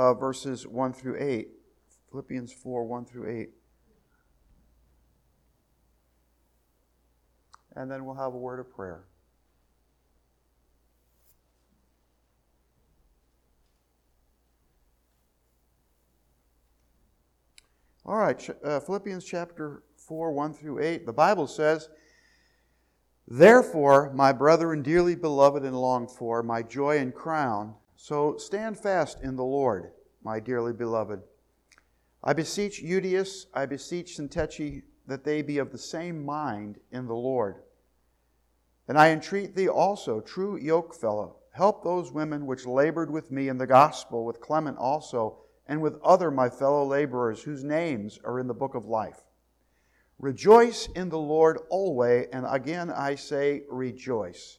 uh, verses 1 through 8. Philippians 4 1 through 8. And then we'll have a word of prayer. All right, uh, Philippians chapter 4, 1 through 8. The Bible says, Therefore, my brethren, dearly beloved and longed for, my joy and crown, so stand fast in the Lord, my dearly beloved. I beseech Euodias, I beseech Syntyche, that they be of the same mind in the Lord. And I entreat thee also, true yokefellow, help those women which labored with me in the gospel, with Clement also, and with other my fellow laborers, whose names are in the book of life. Rejoice in the Lord always, and again I say, rejoice.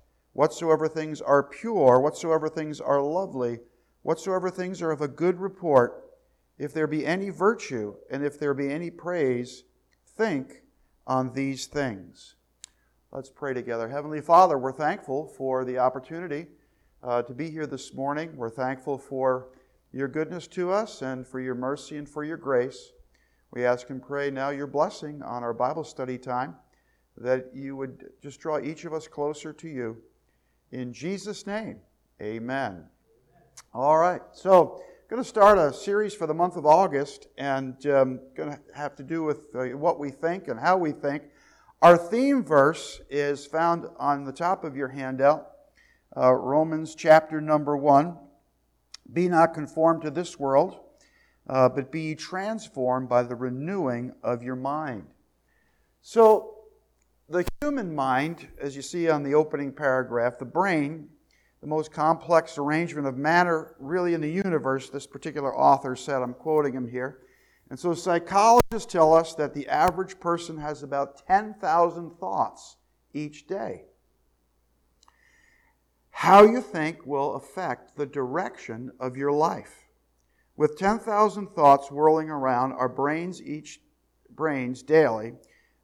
whatsoever things are pure, whatsoever things are lovely, whatsoever things are of a good report, if there be any virtue and if there be any praise, think on these things. Let's pray together. Heavenly Father, we're thankful for the opportunity uh, to be here this morning. We're thankful for your goodness to us and for your mercy and for your grace. We ask and pray now your blessing on our Bible study time, that you would just draw each of us closer to you. In Jesus' name, amen. All right, so I'm going to start a series for the month of August, and um, going to have to do with uh, what we think and how we think. Our theme verse is found on the top of your handout, uh, Romans chapter number one. Be not conformed to this world uh, but be transformed by the renewing of your mind. So, the human mind, as you see on the opening paragraph, the brain, the most complex arrangement of matter really in the universe, this particular author said, I'm quoting him here. And so psychologists tell us that the average person has about 10,000 thoughts each day. How you think will affect the direction of your life. With 10,000 thoughts whirling around our brains each brains daily,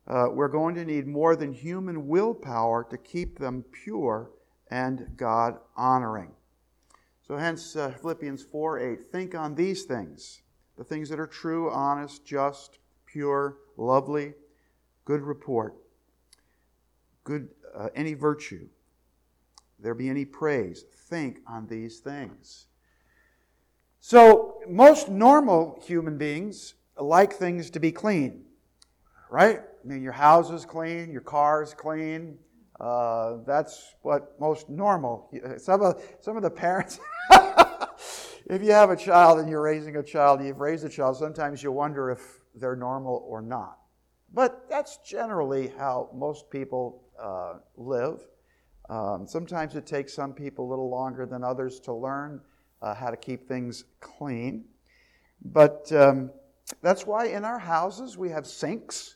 uh, we're going to need more than human willpower to keep them pure and God honoring. So, hence uh, Philippians 4 8. Think on these things the things that are true, honest, just, pure, lovely, good report, good, uh, any virtue, there be any praise. Think on these things. So, most normal human beings like things to be clean, right? I mean, your house is clean, your car is clean. Uh, that's what most normal. Some of some of the parents, if you have a child and you're raising a child, you've raised a child. Sometimes you wonder if they're normal or not. But that's generally how most people uh, live. Um, sometimes it takes some people a little longer than others to learn uh, how to keep things clean. But um, that's why in our houses we have sinks,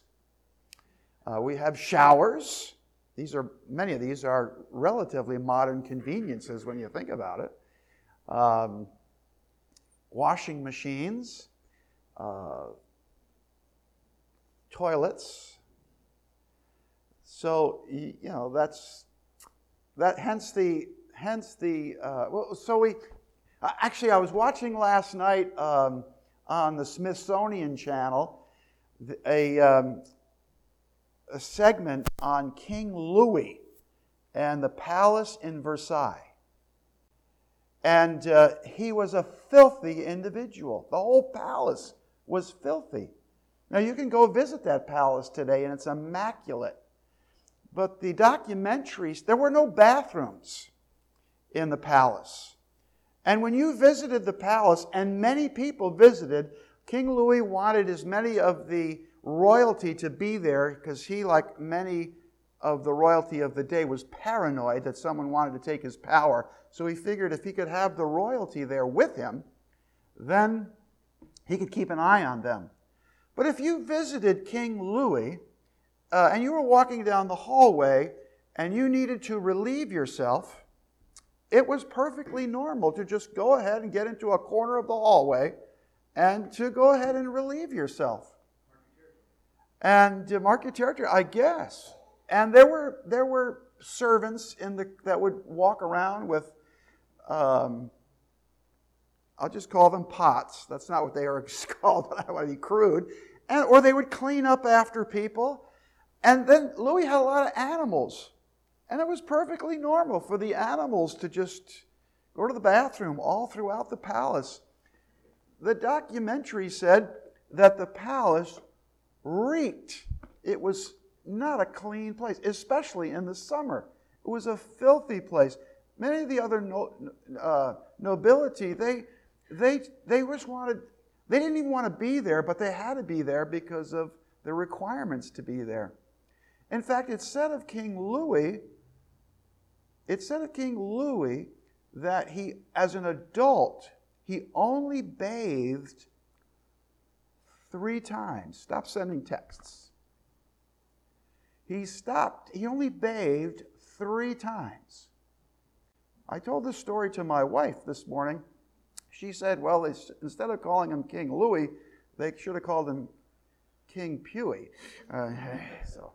uh, we have showers. These are many of these are relatively modern conveniences when you think about it. Um, washing machines, uh, toilets. So you know that's that. Hence the hence the. Uh, well, so we actually, I was watching last night um, on the Smithsonian Channel a, um, a segment on King Louis and the palace in Versailles. And uh, he was a filthy individual. The whole palace was filthy. Now, you can go visit that palace today, and it's immaculate. But the documentaries, there were no bathrooms in the palace. And when you visited the palace, and many people visited, King Louis wanted as many of the royalty to be there because he, like many of the royalty of the day, was paranoid that someone wanted to take his power. So he figured if he could have the royalty there with him, then he could keep an eye on them. But if you visited King Louis uh, and you were walking down the hallway and you needed to relieve yourself, it was perfectly normal to just go ahead and get into a corner of the hallway and to go ahead and relieve yourself. And mark your territory, I guess. And there were there were servants in the that would walk around with, um, I'll just call them pots. That's not what they are called, but I want to be crude. And or they would clean up after people. And then Louis had a lot of animals. And it was perfectly normal for the animals to just go to the bathroom all throughout the palace. The documentary said that the palace reeked. It was not a clean place, especially in the summer. It was a filthy place. Many of the other no, uh, nobility, they, they, they just wanted, they didn't even want to be there, but they had to be there because of the requirements to be there. In fact, it's said of King Louis, it said of King Louis that he, as an adult, he only bathed three times. Stop sending texts. He stopped, he only bathed three times. I told this story to my wife this morning. She said, well, instead of calling him King Louis, they should have called him King Pewey. Uh, so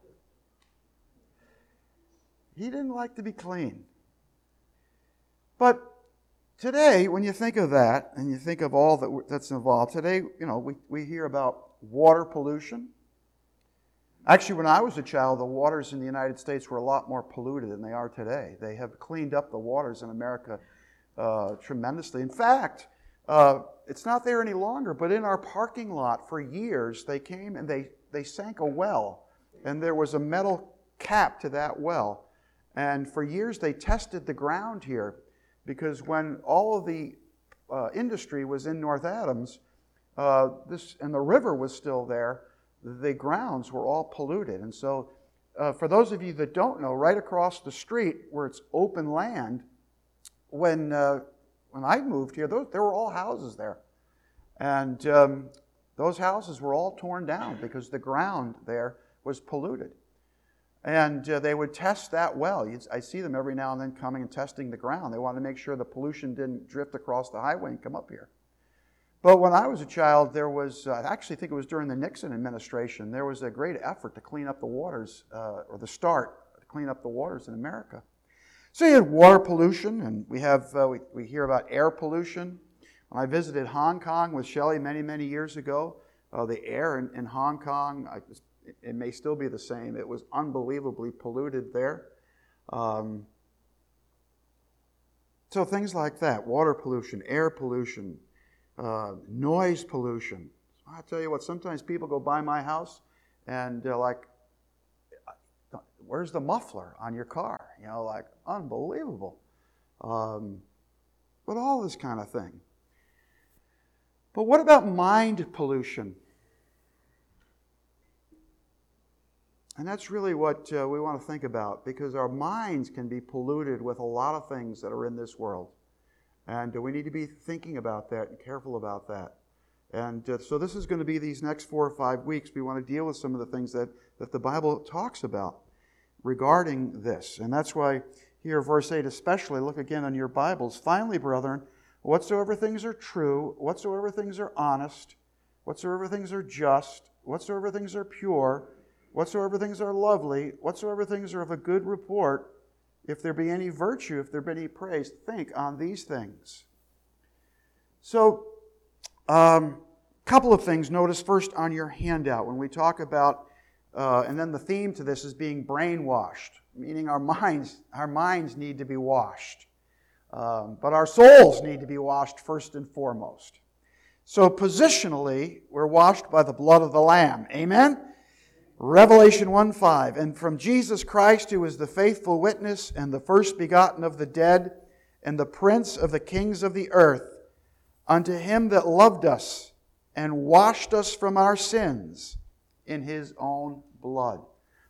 he didn't like to be clean. But today, when you think of that and you think of all that, that's involved, today, you know, we, we hear about water pollution. Actually, when I was a child, the waters in the United States were a lot more polluted than they are today. They have cleaned up the waters in America uh, tremendously. In fact, uh, it's not there any longer, but in our parking lot for years, they came and they, they sank a well, and there was a metal cap to that well. And for years, they tested the ground here because when all of the uh, industry was in North Adams, uh, this and the river was still there, the grounds were all polluted. And so, uh, for those of you that don't know, right across the street where it's open land, when uh, when I moved here, those, there were all houses there, and um, those houses were all torn down because the ground there was polluted. And uh, they would test that well. I see them every now and then coming and testing the ground. They wanted to make sure the pollution didn't drift across the highway and come up here. But when I was a child, there was, uh, I actually think it was during the Nixon administration, there was a great effort to clean up the waters, uh, or the start to clean up the waters in America. So you had water pollution, and we have, uh, we, we hear about air pollution. When I visited Hong Kong with Shelley many, many years ago, uh, the air in, in Hong Kong, I, it may still be the same. It was unbelievably polluted there. Um, so things like that water pollution, air pollution, uh, noise pollution. I tell you what, sometimes people go by my house and they're like, Where's the muffler on your car? You know, like, unbelievable. Um, but all this kind of thing. But what about mind pollution? And that's really what uh, we want to think about because our minds can be polluted with a lot of things that are in this world. And uh, we need to be thinking about that and careful about that. And uh, so, this is going to be these next four or five weeks. We want to deal with some of the things that, that the Bible talks about regarding this. And that's why here, verse 8 especially, look again on your Bibles. Finally, brethren, whatsoever things are true, whatsoever things are honest, whatsoever things are just, whatsoever things are pure, whatsoever things are lovely, whatsoever things are of a good report, if there be any virtue, if there be any praise, think on these things. So, a um, couple of things. Notice first on your handout when we talk about, uh, and then the theme to this is being brainwashed, meaning our minds, our minds need to be washed. Um, but our souls need to be washed first and foremost. So, positionally, we're washed by the blood of the Lamb. Amen? Revelation 1 5. And from Jesus Christ, who is the faithful witness and the first begotten of the dead, and the prince of the kings of the earth, unto him that loved us and washed us from our sins in his own blood.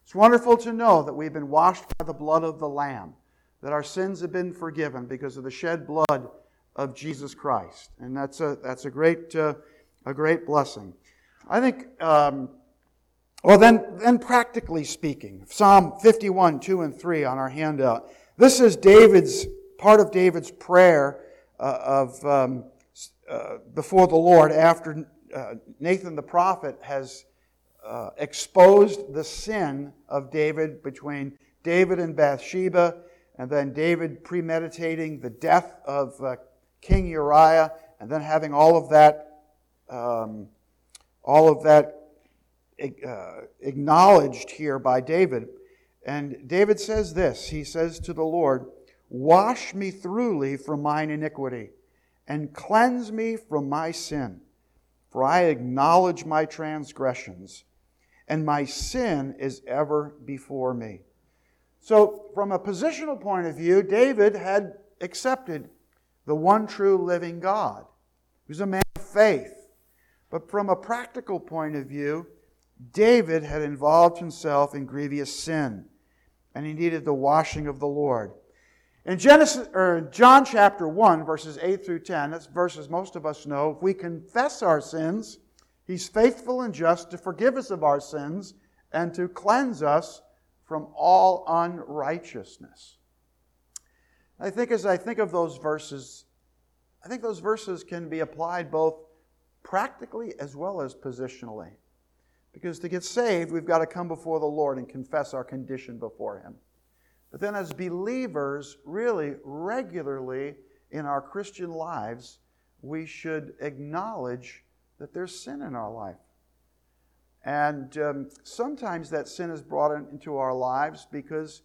It's wonderful to know that we've been washed by the blood of the Lamb, that our sins have been forgiven because of the shed blood of Jesus Christ. And that's a, that's a great. Uh, a great blessing. I think, um, well, then, then practically speaking, Psalm 51, 2 and 3 on our handout. This is David's, part of David's prayer uh, of, um, uh, before the Lord after uh, Nathan the prophet has uh, exposed the sin of David between David and Bathsheba, and then David premeditating the death of uh, King Uriah, and then having all of that, um, all of that uh, acknowledged here by David. And David says this He says to the Lord, Wash me thoroughly from mine iniquity, and cleanse me from my sin. For I acknowledge my transgressions, and my sin is ever before me. So, from a positional point of view, David had accepted the one true living God. He was a man of faith. But from a practical point of view, David had involved himself in grievous sin, and he needed the washing of the Lord. In Genesis or John chapter 1, verses 8 through 10, that's verses most of us know. If we confess our sins, he's faithful and just to forgive us of our sins and to cleanse us from all unrighteousness. I think as I think of those verses, I think those verses can be applied both practically as well as positionally. Because to get saved, we've got to come before the Lord and confess our condition before Him. But then, as believers, really regularly in our Christian lives, we should acknowledge that there's sin in our life. And um, sometimes that sin is brought into our lives because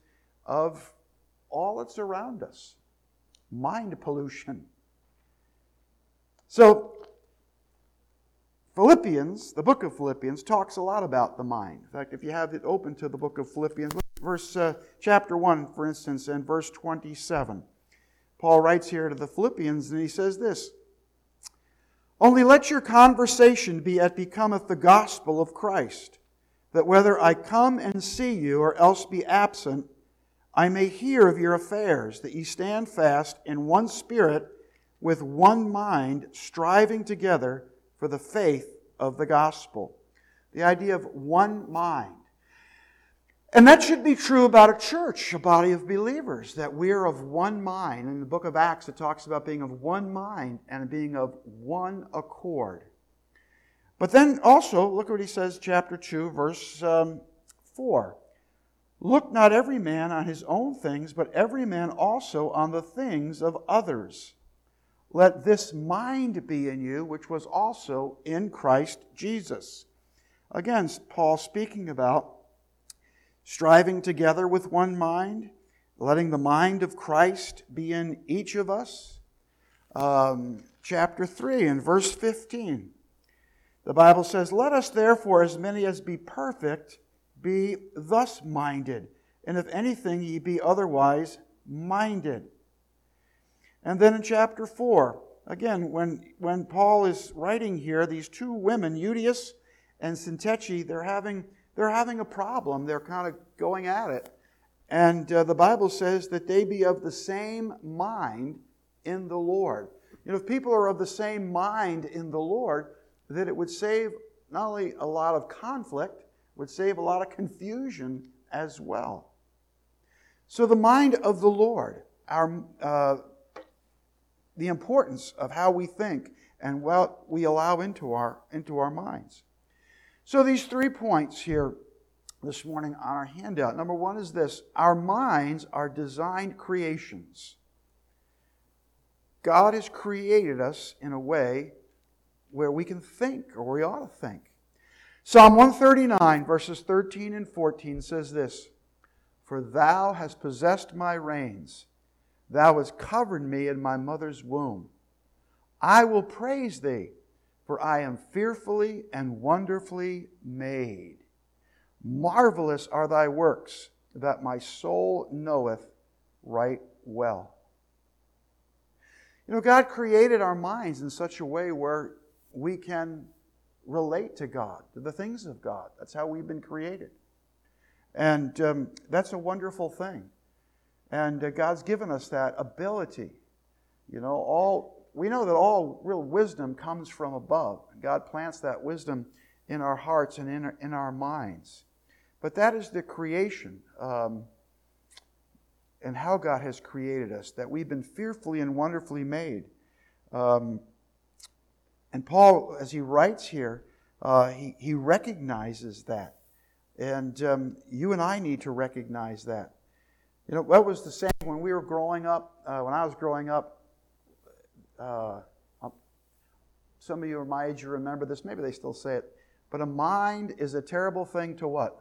of all that's around us mind pollution. So, Philippians, the book of Philippians, talks a lot about the mind. In fact, if you have it open to the book of Philippians, verse uh, chapter 1, for instance, and verse 27. Paul writes here to the Philippians, and he says this only let your conversation be at becometh the gospel of Christ, that whether I come and see you or else be absent, I may hear of your affairs, that ye stand fast in one spirit, with one mind, striving together for the faith of the gospel. The idea of one mind. And that should be true about a church, a body of believers, that we're of one mind. In the book of Acts, it talks about being of one mind and being of one accord. But then also, look what he says, chapter 2, verse um, 4. Look not every man on his own things, but every man also on the things of others. Let this mind be in you, which was also in Christ Jesus. Again, Paul speaking about striving together with one mind, letting the mind of Christ be in each of us. Um, chapter 3 and verse 15. The Bible says, Let us therefore, as many as be perfect, be thus minded, and if anything ye be otherwise minded. And then in chapter 4, again, when, when Paul is writing here, these two women, Euodias and Syntyche, they're having they're having a problem. They're kind of going at it. And uh, the Bible says that they be of the same mind in the Lord. You know, if people are of the same mind in the Lord, that it would save not only a lot of conflict, would save a lot of confusion as well. So the mind of the Lord, our, uh, the importance of how we think and what we allow into our, into our minds. So, these three points here this morning on our handout. Number one is this our minds are designed creations. God has created us in a way where we can think, or we ought to think. Psalm 139, verses 13 and 14 says this For thou hast possessed my reins, thou hast covered me in my mother's womb. I will praise thee for I am fearfully and wonderfully made. Marvelous are thy works, that my soul knoweth right well. You know, God created our minds in such a way where we can relate to God, to the things of God. That's how we've been created. And um, that's a wonderful thing. And uh, God's given us that ability. You know, all we know that all real wisdom comes from above. God plants that wisdom in our hearts and in our, in our minds. But that is the creation um, and how God has created us, that we've been fearfully and wonderfully made. Um, and Paul, as he writes here, uh, he, he recognizes that. And um, you and I need to recognize that. You know, what was the same when we were growing up? Uh, when I was growing up, uh, um, some of you are my age, you remember this. Maybe they still say it. But a mind is a terrible thing to what?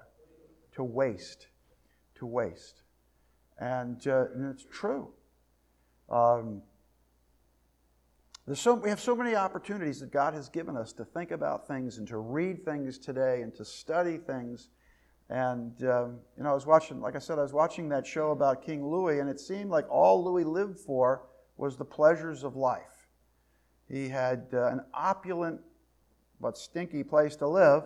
To waste. To waste. And, uh, and it's true. Um, there's so, we have so many opportunities that God has given us to think about things and to read things today and to study things. And, um, you know, I was watching, like I said, I was watching that show about King Louis, and it seemed like all Louis lived for was the pleasures of life. He had uh, an opulent but stinky place to live.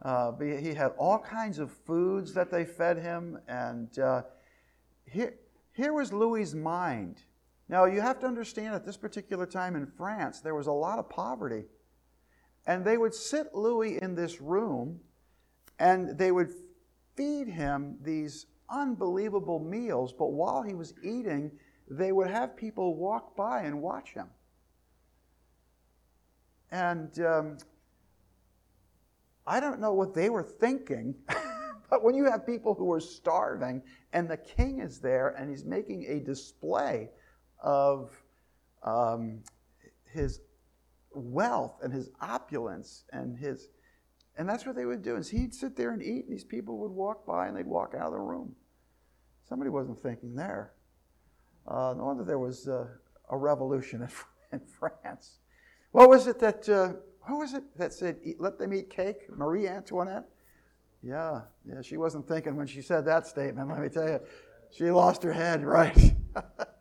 Uh, he had all kinds of foods that they fed him, and uh, here, here was Louis's mind. Now, you have to understand at this particular time in France, there was a lot of poverty. And they would sit Louis in this room and they would feed him these unbelievable meals, but while he was eating, they would have people walk by and watch him. And um, I don't know what they were thinking, but when you have people who are starving and the king is there and he's making a display of um, his wealth and his opulence and his and that's what they would do is he'd sit there and eat and these people would walk by and they'd walk out of the room. Somebody wasn't thinking there. Uh, no wonder there was uh, a revolution in, in, france. What was it that uh, who was it that said let them eat cake marie antoinette? Yeah yeah she wasn't thinking when she said that statement let me tell you. She lost her head right?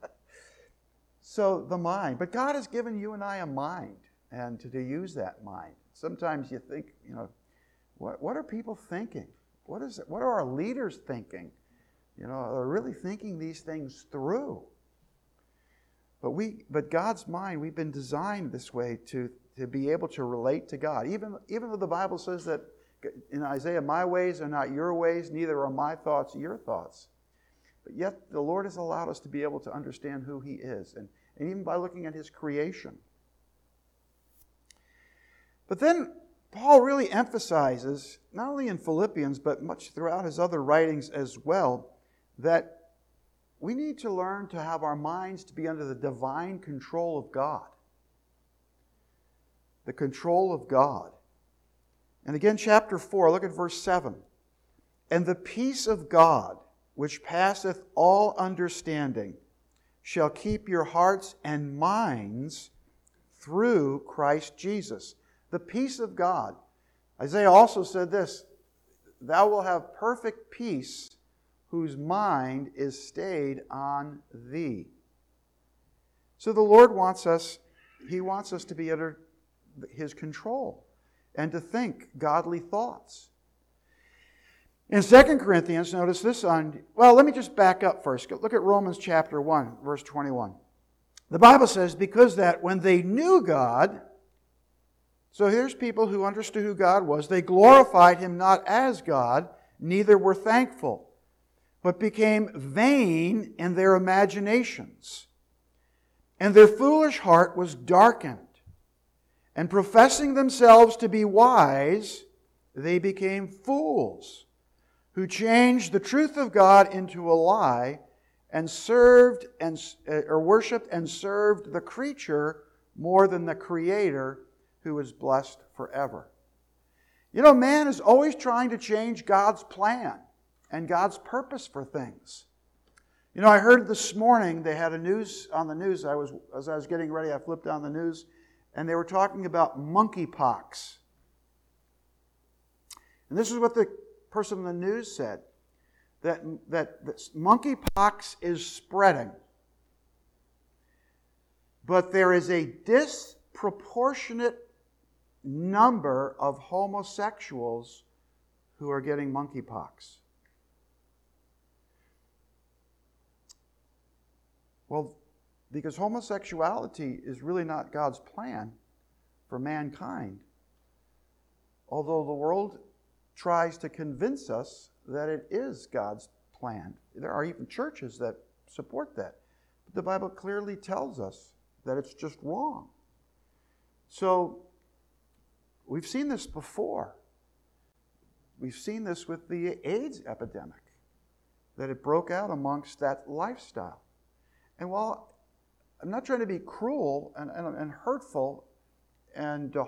So the mind. But God has given you and I a mind and to, to use that mind. Sometimes you think, you know, what, what are people thinking? What, is it, what are our leaders thinking? You know, are really thinking these things through? But we, but God's mind, we've been designed this way to, to be able to relate to God. Even, even though the Bible says that in Isaiah, my ways are not your ways, neither are my thoughts your thoughts. But yet the Lord has allowed us to be able to understand who He is, and, and even by looking at His creation. But then Paul really emphasizes, not only in Philippians, but much throughout his other writings as well, that we need to learn to have our minds to be under the divine control of God. The control of God. And again, chapter 4, look at verse 7. And the peace of God, which passeth all understanding, shall keep your hearts and minds through Christ Jesus. The peace of God. Isaiah also said this Thou wilt have perfect peace whose mind is stayed on thee. So the Lord wants us, He wants us to be under His control and to think godly thoughts. In 2 Corinthians, notice this on, well, let me just back up first. Look at Romans chapter 1, verse 21. The Bible says, because that when they knew God, so here's people who understood who God was, they glorified him not as God, neither were thankful, but became vain in their imaginations. And their foolish heart was darkened. And professing themselves to be wise, they became fools who changed the truth of God into a lie and served and uh, or worshiped and served the creature more than the creator who is blessed forever. You know, man is always trying to change God's plan and God's purpose for things. You know, I heard this morning they had a news on the news. I was as I was getting ready, I flipped on the news, and they were talking about monkeypox. And this is what the person in the news said that, that, that monkeypox is spreading. But there is a disproportionate number of homosexuals who are getting monkeypox. Well, Because homosexuality is really not God's plan for mankind. Although the world tries to convince us that it is God's plan. There are even churches that support that. But the Bible clearly tells us that it's just wrong. So we've seen this before. We've seen this with the AIDS epidemic, that it broke out amongst that lifestyle. And while I'm not trying to be cruel and, and, and hurtful and uh,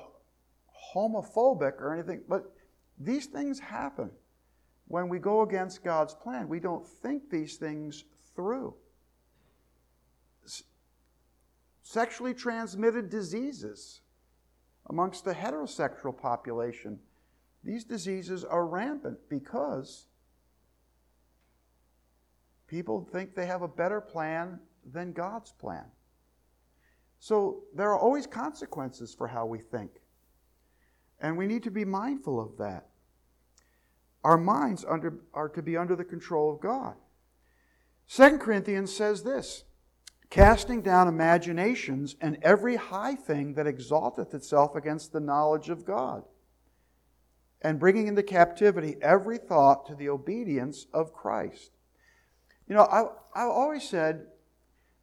homophobic or anything, but these things happen when we go against God's plan. We don't think these things through. S- sexually transmitted diseases amongst the heterosexual population, these diseases are rampant because people think they have a better plan than God's plan. So there are always consequences for how we think. And we need to be mindful of that. Our minds under, are to be under the control of God. 2 Corinthians says this casting down imaginations and every high thing that exalteth itself against the knowledge of God, and bringing into captivity every thought to the obedience of Christ. You know, I, I've always said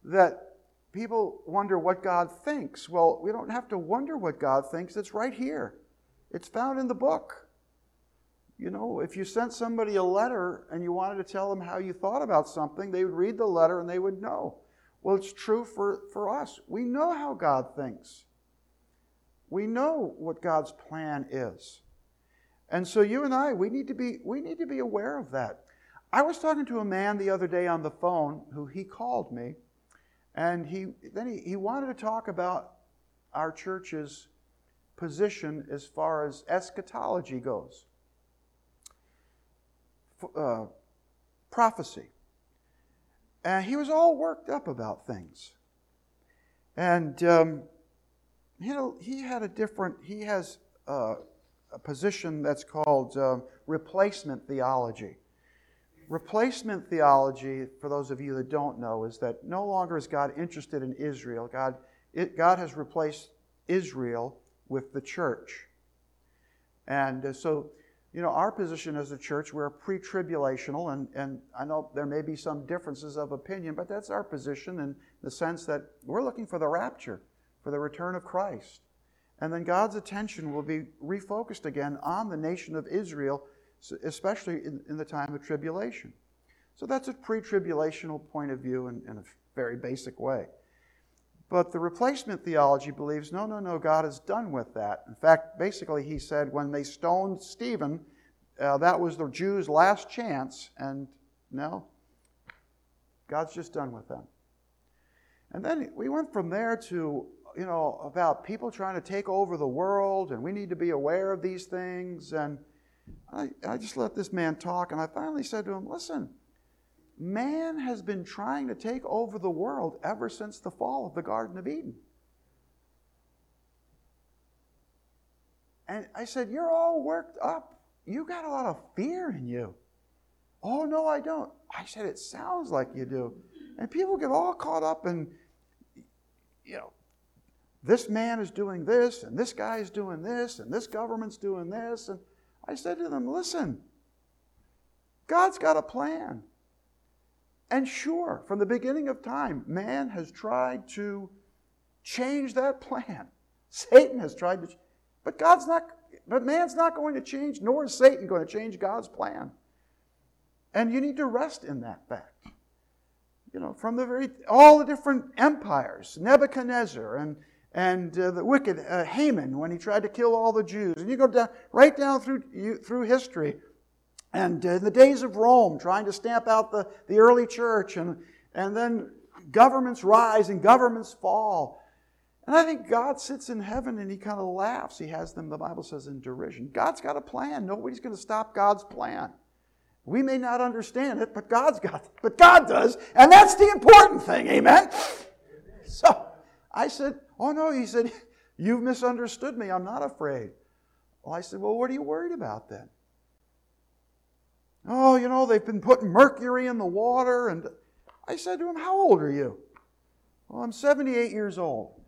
that people wonder what God thinks. Well, we don't have to wonder what God thinks, it's right here, it's found in the book. You know, if you sent somebody a letter and you wanted to tell them how you thought about something, they would read the letter and they would know. Well, it's true for, for us. We know how God thinks, we know what God's plan is. And so you and I, we need to be, we need to be aware of that. I was talking to a man the other day on the phone who he called me, and he then he, he wanted to talk about our church's position as far as eschatology goes uh, prophecy. And he was all worked up about things. And, um, you know, he had a different, he has uh, a position that's called uh, replacement theology. Replacement theology, for those of you that don't know, is that no longer is God interested in Israel. God, it, God has replaced Israel with the church. And uh, so you know, our position as a church, we're pre tribulational, and, and I know there may be some differences of opinion, but that's our position in the sense that we're looking for the rapture, for the return of Christ. And then God's attention will be refocused again on the nation of Israel, especially in, in the time of tribulation. So that's a pre tribulational point of view in, in a very basic way. But the replacement theology believes no, no, no, God is done with that. In fact, basically, he said when they stoned Stephen, uh, that was the Jews' last chance, and no, God's just done with them. And then we went from there to, you know, about people trying to take over the world, and we need to be aware of these things. And I, I just let this man talk, and I finally said to him, listen, Man has been trying to take over the world ever since the fall of the Garden of Eden. And I said, You're all worked up. You got a lot of fear in you. Oh, no, I don't. I said, It sounds like you do. And people get all caught up in, you know, this man is doing this, and this guy is doing this, and this government's doing this. And I said to them, Listen, God's got a plan. And sure, from the beginning of time, man has tried to change that plan. Satan has tried to, but God's not, but man's not going to change, nor is Satan going to change God's plan. And you need to rest in that fact. You know, from the very, all the different empires, Nebuchadnezzar and, and uh, the wicked uh, Haman when he tried to kill all the Jews. And you go down, right down through, you, through history, and in the days of Rome, trying to stamp out the, the early church, and, and then governments rise and governments fall. And I think God sits in heaven and he kind of laughs. He has them, the Bible says, in derision. God's got a plan. Nobody's going to stop God's plan. We may not understand it, but God's got it. But God does, and that's the important thing. Amen. So I said, Oh no, he said, You've misunderstood me. I'm not afraid. Well, I said, Well, what are you worried about then? Oh, you know, they've been putting mercury in the water. And I said to him, How old are you? Well, I'm 78 years old.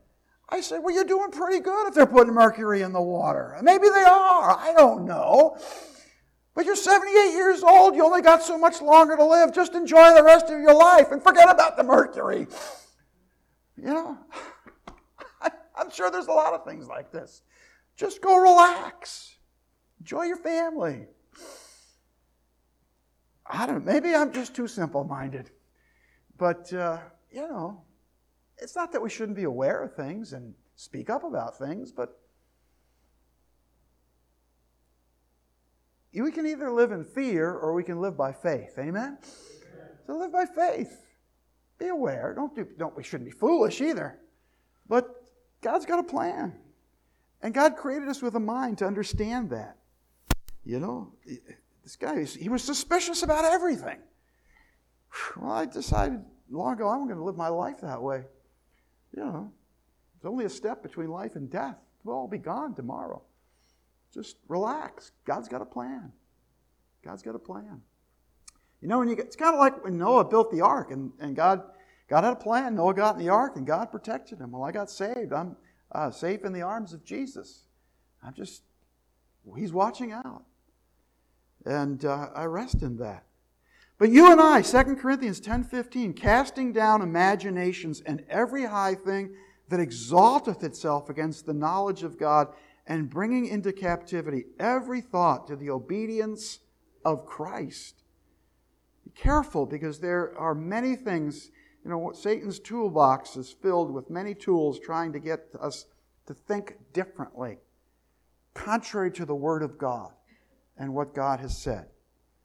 I said, Well, you're doing pretty good if they're putting mercury in the water. Maybe they are. I don't know. But you're 78 years old. You only got so much longer to live. Just enjoy the rest of your life and forget about the mercury. You know, I'm sure there's a lot of things like this. Just go relax. Enjoy your family. I don't know. Maybe I'm just too simple minded. But, uh, you know, it's not that we shouldn't be aware of things and speak up about things, but we can either live in fear or we can live by faith. Amen? So live by faith. Be aware. Don't do, don't, we shouldn't be foolish either. But God's got a plan. And God created us with a mind to understand that. You know, this guy, he was suspicious about everything. Well, I decided long ago I'm going to live my life that way. You know, it's only a step between life and death. We'll all be gone tomorrow. Just relax. God's got a plan. God's got a plan. You know, when you get, it's kind of like when Noah built the ark and, and God, God had a plan. Noah got in the ark and God protected him. Well, I got saved. I'm uh, safe in the arms of Jesus. I'm just, He's watching out. And uh, I rest in that. But you and I, 2 Corinthians 10:15, casting down imaginations and every high thing that exalteth itself against the knowledge of God, and bringing into captivity every thought to the obedience of Christ. Be careful because there are many things, you know, Satan's toolbox is filled with many tools trying to get us to think differently, contrary to the Word of God and what God has said.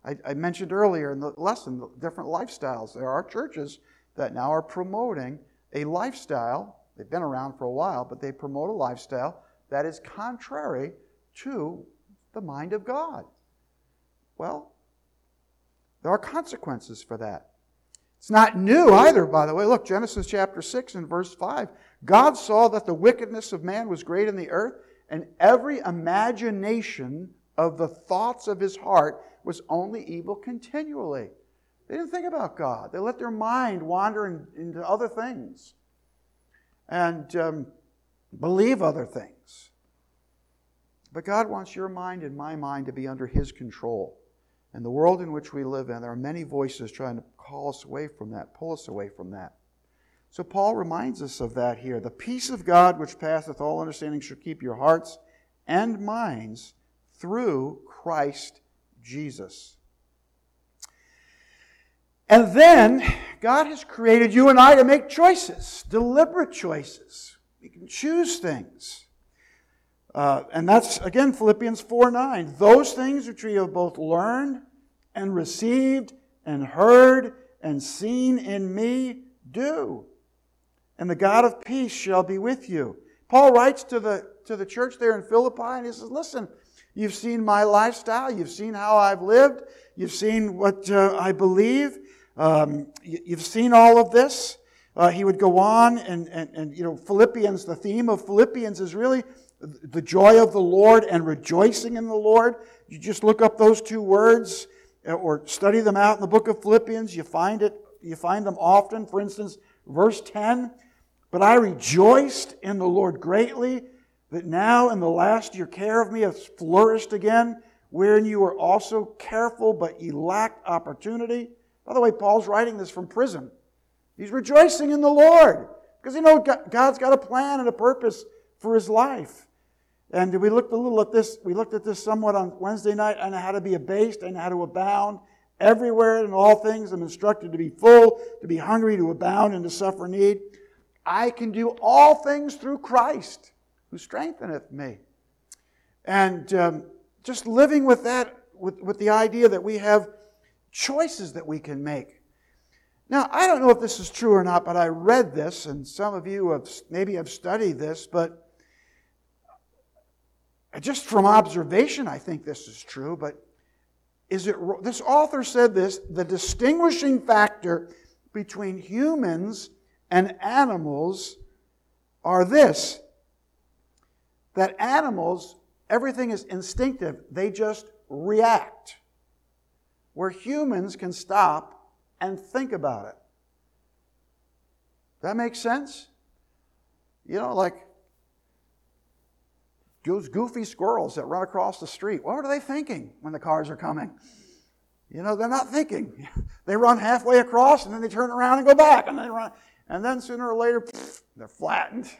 I, I mentioned earlier in the lesson the different lifestyles. There are churches that now are promoting a lifestyle. They've been around for a while, but they promote a lifestyle that is contrary to the mind of God. Well, there are consequences for that. It's not new either, by the way. Look, Genesis chapter 6 and verse 5. God saw that the wickedness of man was great in the earth, and every imagination of the thoughts of his heart was only evil continually. They didn't think about God. They let their mind wander in, into other things and um, believe other things. But God wants your mind and my mind to be under His control. And the world in which we live in, there are many voices trying to call us away from that, pull us away from that. So Paul reminds us of that here. The peace of God, which passeth all understanding, shall keep your hearts and minds through Christ Jesus. And then God has created you and I to make choices, deliberate choices. We can choose things. Uh, and that's, again, Philippians 4 9. Those things which we have both learned and received and heard and seen in me, do. And the God of peace shall be with you. Paul writes to the, to the church there in Philippi, and he says, Listen, You've seen my lifestyle. You've seen how I've lived. You've seen what uh, I believe. Um, you've seen all of this. Uh, he would go on, and, and, and, you know, Philippians, the theme of Philippians is really the joy of the Lord and rejoicing in the Lord. You just look up those two words uh, or study them out in the book of Philippians. You find it, you find them often. For instance, verse 10, but I rejoiced in the Lord greatly that now in the last your care of me has flourished again, wherein you were also careful, but ye lacked opportunity. By the way, Paul's writing this from prison. He's rejoicing in the Lord because he knows God's got a plan and a purpose for his life. And we looked a little at this, we looked at this somewhat on Wednesday night on how to be abased and how to abound. Everywhere in all things, I'm instructed to be full, to be hungry, to abound, and to suffer need. I can do all things through Christ who strengtheneth me. And um, just living with that, with, with the idea that we have choices that we can make. Now, I don't know if this is true or not, but I read this, and some of you have maybe have studied this, but just from observation, I think this is true. But is it this author said this the distinguishing factor between humans and animals are this that animals, everything is instinctive, they just react. Where humans can stop and think about it. That makes sense? You know, like those goofy squirrels that run across the street. What are they thinking when the cars are coming? You know, they're not thinking. They run halfway across and then they turn around and go back and they run. And then sooner or later, they're flattened.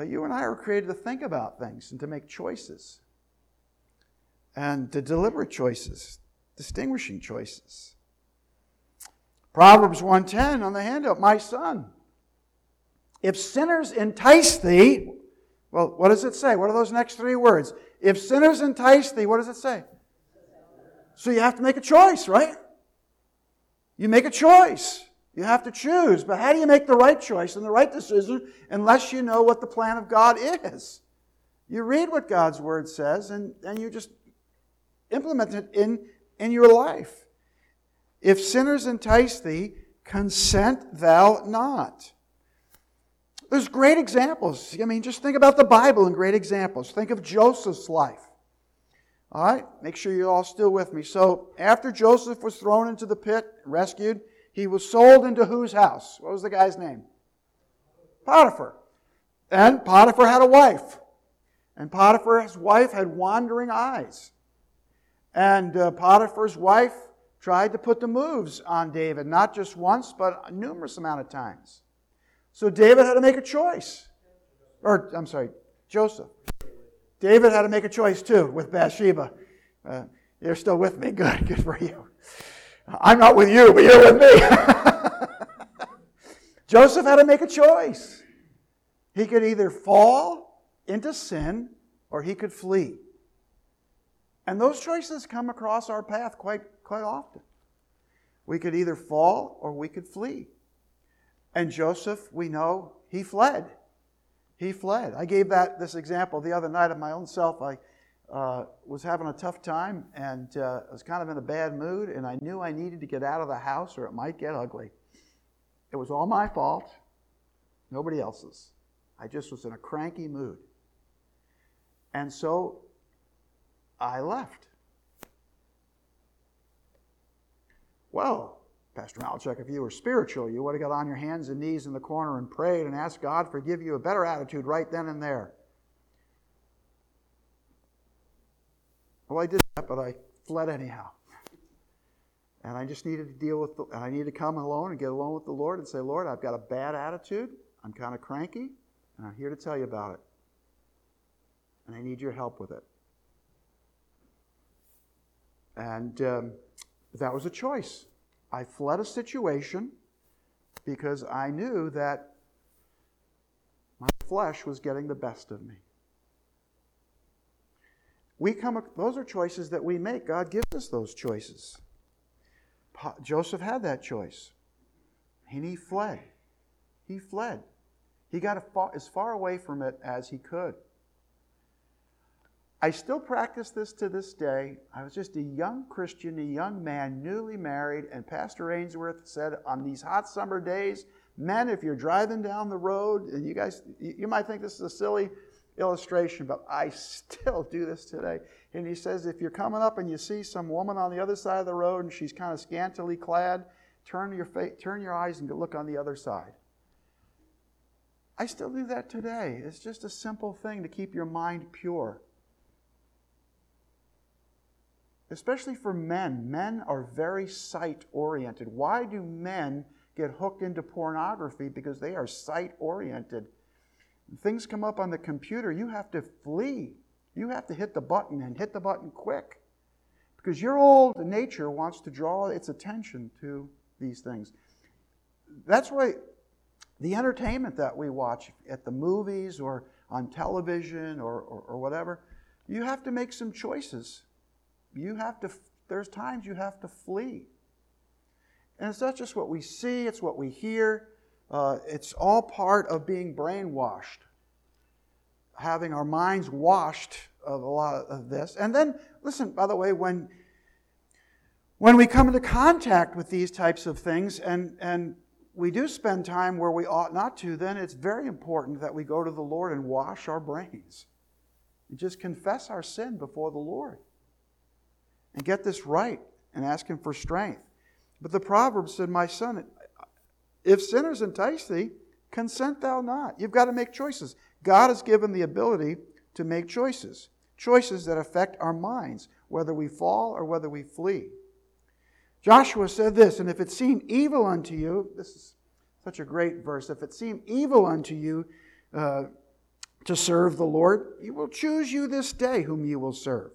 But you and I are created to think about things and to make choices and to deliberate choices, distinguishing choices. Proverbs 110 on the handout, my son, if sinners entice thee, well, what does it say? What are those next three words? If sinners entice thee, what does it say? So you have to make a choice, right? You make a choice. You have to choose. But how do you make the right choice and the right decision unless you know what the plan of God is? You read what God's word says and, and you just implement it in, in your life. If sinners entice thee, consent thou not. There's great examples. I mean, just think about the Bible and great examples. Think of Joseph's life. All right, make sure you're all still with me. So, after Joseph was thrown into the pit, rescued, he was sold into whose house? What was the guy's name? Potiphar. And Potiphar had a wife. And Potiphar's wife had wandering eyes. And uh, Potiphar's wife tried to put the moves on David, not just once, but a numerous amount of times. So David had to make a choice. Or, I'm sorry, Joseph. David had to make a choice too with Bathsheba. Uh, you're still with me. Good, good for you. I'm not with you, but you're with me. Joseph had to make a choice. He could either fall into sin or he could flee. And those choices come across our path quite, quite often. We could either fall or we could flee. And Joseph, we know, he fled. He fled. I gave that this example the other night of my own self. I uh, was having a tough time and uh, was kind of in a bad mood, and I knew I needed to get out of the house or it might get ugly. It was all my fault, nobody else's. I just was in a cranky mood. And so I left. Well, Pastor Malchuk, if you were spiritual, you would have got on your hands and knees in the corner and prayed and asked God for give you a better attitude right then and there. Well, I did that, but I fled anyhow. And I just needed to deal with, the, and I needed to come alone and get alone with the Lord and say, Lord, I've got a bad attitude. I'm kind of cranky, and I'm here to tell you about it. And I need your help with it. And um, that was a choice. I fled a situation because I knew that my flesh was getting the best of me we come those are choices that we make. God gives us those choices. Joseph had that choice. And he fled. He fled. He got as far away from it as he could. I still practice this to this day. I was just a young christian a young man newly married and pastor ainsworth said on these hot summer days men if you're driving down the road and you guys you might think this is a silly illustration, but I still do this today. And he says, if you're coming up and you see some woman on the other side of the road and she's kind of scantily clad, turn your, fa- turn your eyes and look on the other side. I still do that today. It's just a simple thing to keep your mind pure. Especially for men. Men are very sight oriented. Why do men get hooked into pornography? Because they are sight oriented things come up on the computer, you have to flee. You have to hit the button and hit the button quick. Because your old nature wants to draw its attention to these things. That's why the entertainment that we watch at the movies or on television or, or, or whatever, you have to make some choices. You have to, there's times you have to flee. And it's not just what we see, it's what we hear. Uh, it's all part of being brainwashed, having our minds washed of a lot of this. And then, listen, by the way, when, when we come into contact with these types of things and, and we do spend time where we ought not to, then it's very important that we go to the Lord and wash our brains and just confess our sin before the Lord and get this right and ask Him for strength. But the proverb said, My son, if sinners entice thee, consent thou not. You've got to make choices. God has given the ability to make choices, choices that affect our minds, whether we fall or whether we flee. Joshua said this, and if it seem evil unto you, this is such a great verse, if it seem evil unto you uh, to serve the Lord, you will choose you this day whom you will serve.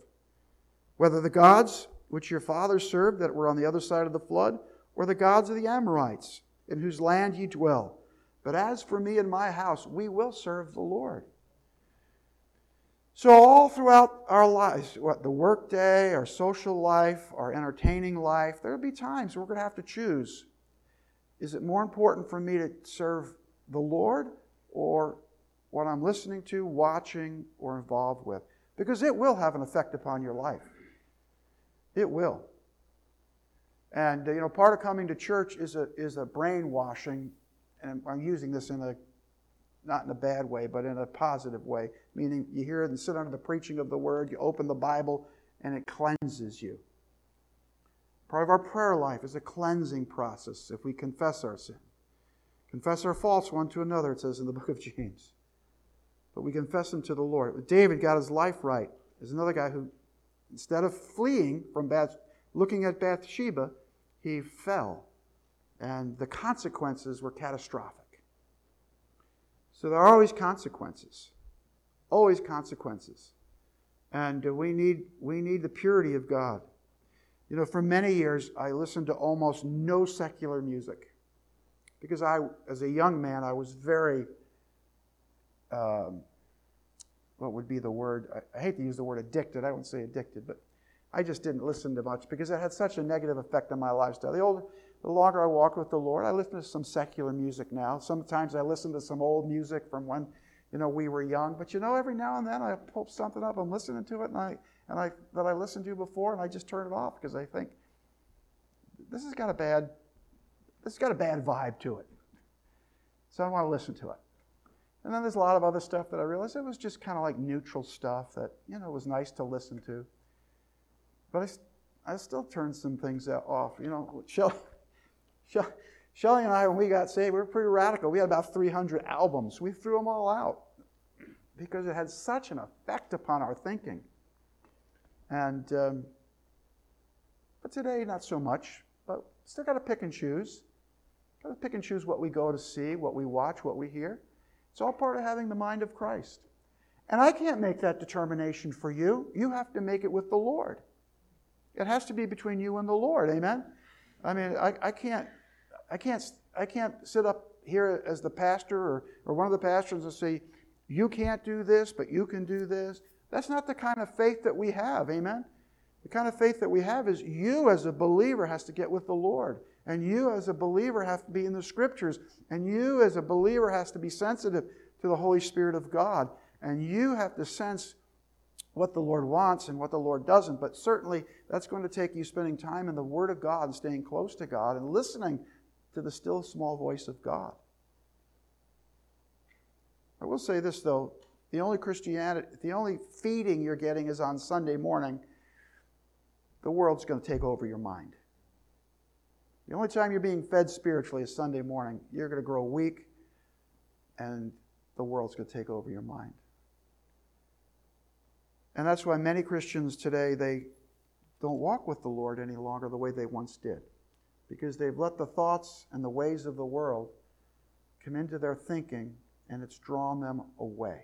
Whether the gods which your fathers served that were on the other side of the flood, or the gods of the Amorites, in whose land ye dwell. But as for me and my house, we will serve the Lord. So, all throughout our lives, what the workday, our social life, our entertaining life, there'll be times we're going to have to choose. Is it more important for me to serve the Lord or what I'm listening to, watching, or involved with? Because it will have an effect upon your life. It will. And, uh, you know, part of coming to church is a, is a brainwashing, and I'm using this in a, not in a bad way, but in a positive way, meaning you hear and sit under the preaching of the word, you open the Bible, and it cleanses you. Part of our prayer life is a cleansing process if we confess our sin. Confess our faults one to another, it says in the book of James. But we confess them to the Lord. David got his life right. There's another guy who, instead of fleeing from Bath, looking at Bathsheba, he fell. And the consequences were catastrophic. So there are always consequences. Always consequences. And we need, we need the purity of God. You know, for many years, I listened to almost no secular music. Because I, as a young man, I was very, um, what would be the word? I, I hate to use the word addicted. I won't say addicted, but I just didn't listen to much because it had such a negative effect on my lifestyle. The older, the longer I walk with the Lord, I listen to some secular music now. Sometimes I listen to some old music from when, you know, we were young. But you know, every now and then I pull something up, I'm listening to it, and I and I that I listened to before, and I just turn it off because I think this has got a bad this has got a bad vibe to it. So I don't want to listen to it. And then there's a lot of other stuff that I realized it was just kind of like neutral stuff that, you know, was nice to listen to. But I, I still turned some things off. You know, Shelly, Shelly and I, when we got saved, we were pretty radical. We had about 300 albums. We threw them all out because it had such an effect upon our thinking. And um, but today, not so much. But still got to pick and choose. Got to pick and choose what we go to see, what we watch, what we hear. It's all part of having the mind of Christ. And I can't make that determination for you. You have to make it with the Lord. It has to be between you and the Lord. Amen. I mean, I, I can't, I can't, I can't sit up here as the pastor or, or one of the pastors and say, you can't do this, but you can do this. That's not the kind of faith that we have. Amen. The kind of faith that we have is you as a believer has to get with the Lord. And you as a believer have to be in the scriptures. And you as a believer has to be sensitive to the Holy Spirit of God. And you have to sense what the Lord wants and what the Lord doesn't. But certainly, that's going to take you spending time in the Word of God and staying close to God and listening to the still small voice of God. I will say this, though the only Christianity, the only feeding you're getting is on Sunday morning. The world's going to take over your mind. The only time you're being fed spiritually is Sunday morning. You're going to grow weak, and the world's going to take over your mind. And that's why many Christians today, they don't walk with the Lord any longer the way they once did. Because they've let the thoughts and the ways of the world come into their thinking and it's drawn them away.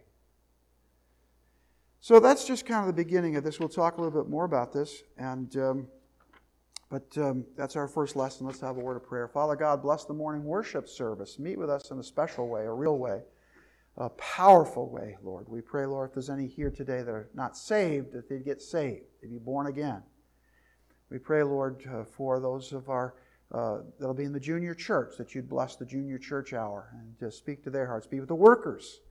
So that's just kind of the beginning of this. We'll talk a little bit more about this. And, um, but um, that's our first lesson. Let's have a word of prayer. Father God, bless the morning worship service. Meet with us in a special way, a real way a powerful way, Lord. We pray, Lord, if there's any here today that are not saved, that they'd get saved, they'd be born again. We pray, Lord, uh, for those of our uh, that'll be in the junior church, that you'd bless the junior church hour and to speak to their hearts. Be with the workers,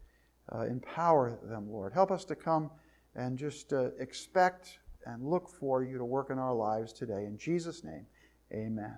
uh, empower them, Lord. Help us to come and just uh, expect and look for you to work in our lives today. In Jesus' name, amen.